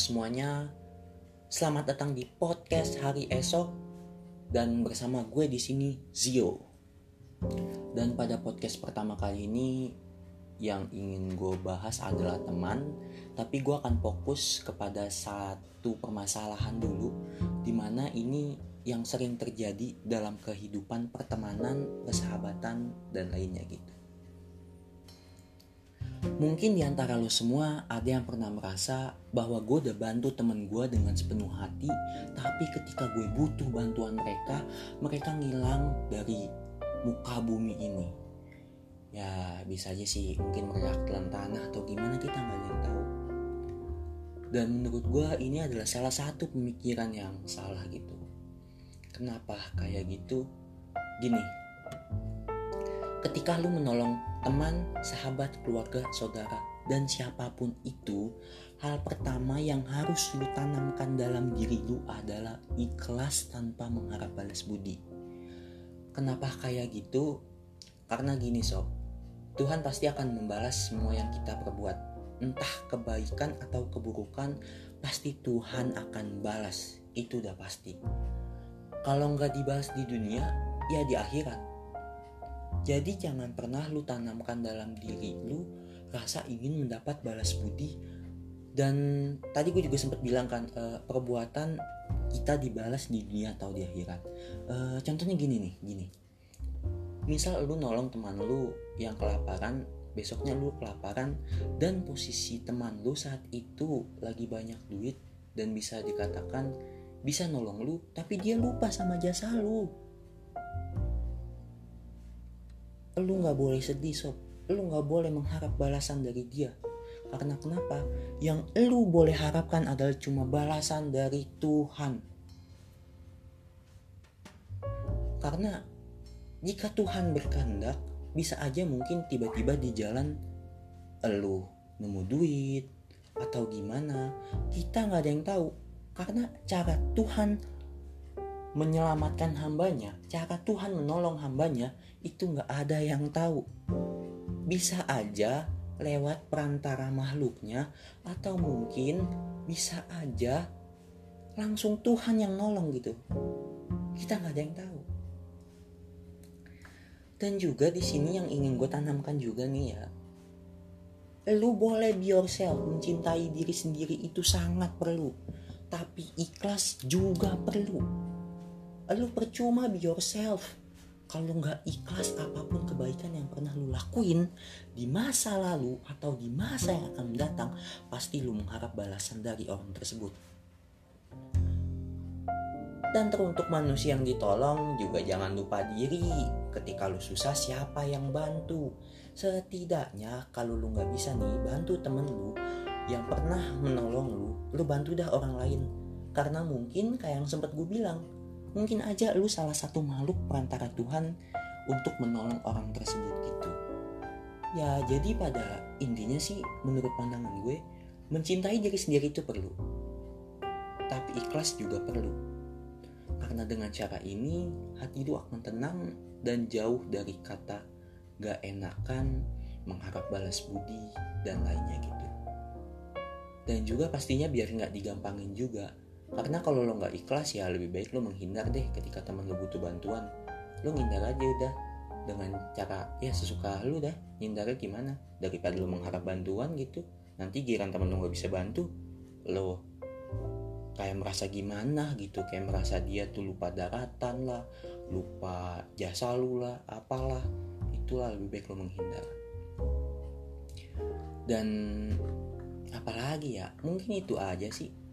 semuanya, selamat datang di podcast hari esok dan bersama gue di sini Zio. Dan pada podcast pertama kali ini yang ingin gue bahas adalah teman, tapi gue akan fokus kepada satu permasalahan dulu, di mana ini yang sering terjadi dalam kehidupan pertemanan, persahabatan, dan lainnya gitu. Mungkin di antara lo semua ada yang pernah merasa bahwa gue udah bantu temen gue dengan sepenuh hati, tapi ketika gue butuh bantuan mereka, mereka ngilang dari muka bumi ini. Ya bisa aja sih mungkin mereka telan tanah atau gimana kita nggak yang tahu. Dan menurut gue ini adalah salah satu pemikiran yang salah gitu. Kenapa kayak gitu? Gini, ketika lu menolong teman, sahabat, keluarga, saudara, dan siapa pun itu, hal pertama yang harus lu tanamkan dalam diri lu adalah ikhlas tanpa mengharap balas budi. Kenapa kayak gitu? Karena gini sob, Tuhan pasti akan membalas semua yang kita perbuat. Entah kebaikan atau keburukan, pasti Tuhan akan balas. Itu udah pasti. Kalau nggak dibalas di dunia, ya di akhirat jadi jangan pernah lu tanamkan dalam diri lu rasa ingin mendapat balas budi dan tadi gue juga sempat bilang kan uh, perbuatan kita dibalas di dunia atau di akhirat. Uh, contohnya gini nih, gini. Misal lu nolong teman lu yang kelaparan, besoknya lu kelaparan dan posisi teman lu saat itu lagi banyak duit dan bisa dikatakan bisa nolong lu, tapi dia lupa sama jasa lu lu nggak boleh sedih sob. Lu nggak boleh mengharap balasan dari dia. Karena kenapa? Yang lu boleh harapkan adalah cuma balasan dari Tuhan. Karena jika Tuhan berkehendak bisa aja mungkin tiba-tiba di jalan lu nemu duit atau gimana kita nggak ada yang tahu. Karena cara Tuhan menyelamatkan hambanya, cara Tuhan menolong hambanya itu nggak ada yang tahu. Bisa aja lewat perantara makhluknya atau mungkin bisa aja langsung Tuhan yang nolong gitu. Kita nggak ada yang tahu. Dan juga di sini yang ingin gue tanamkan juga nih ya, lu boleh be yourself, mencintai diri sendiri itu sangat perlu. Tapi ikhlas juga perlu lu percuma be yourself. Kalau nggak ikhlas apa pun kebaikan yang pernah lu lakuin di masa lalu atau di masa yang akan mendatang pasti lu mengharap balasan dari orang tersebut. Dan teruntuk manusia yang ditolong juga jangan lupa diri. Ketika lu susah siapa yang bantu? Setidaknya kalau lu nggak bisa nih bantu temen lu yang pernah menolong lu lu bantu dah orang lain. Karena mungkin kayak yang sempat gue bilang mungkin aja lu salah satu makhluk perantara Tuhan untuk menolong orang tersebut gitu. Ya jadi pada intinya sih menurut pandangan gue mencintai diri sendiri itu perlu. Tapi ikhlas juga perlu. Karena dengan cara ini hati lu akan tenang dan jauh dari kata gak enakan mengharap balas budi dan lainnya gitu. Dan juga pastinya biar nggak digampangin juga karena kalau lo nggak ikhlas ya lebih baik lo menghindar deh ketika teman lo butuh bantuan. Lo ngindar aja udah dengan cara ya sesuka lo dah ngindarnya gimana? Daripada lo mengharap bantuan gitu nanti giran teman lo nggak bisa bantu lo kayak merasa gimana gitu kayak merasa dia tuh lupa daratan lah lupa jasa lu lah apalah. Itulah lebih baik lo menghindar. Dan apalagi ya mungkin itu aja sih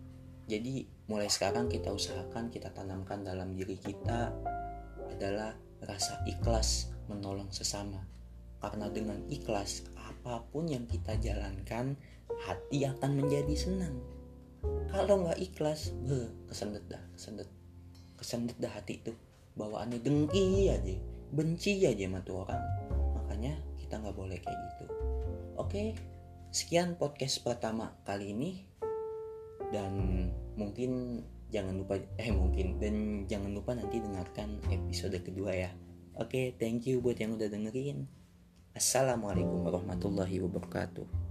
jadi mulai sekarang kita usahakan kita tanamkan dalam diri kita adalah rasa ikhlas menolong sesama. Karena dengan ikhlas apa pun yang kita jalankan hati akan menjadi senang. Kalau nggak ikhlas, be, kesendet dah, kesendet. Kesendet dah hati itu. Bawaannya dengki aja, benci aja sama tuh orang. Makanya kita nggak boleh kayak gitu. Oke, sekian podcast pertama kali ini dan mungkin jangan lupa eh mungkin. Dan jangan lupa nanti dengarkan episode kedua ya. Oke okay, thank you buat yang udah dengerin. Assalamualaikum warahmatullahi wabarakatuh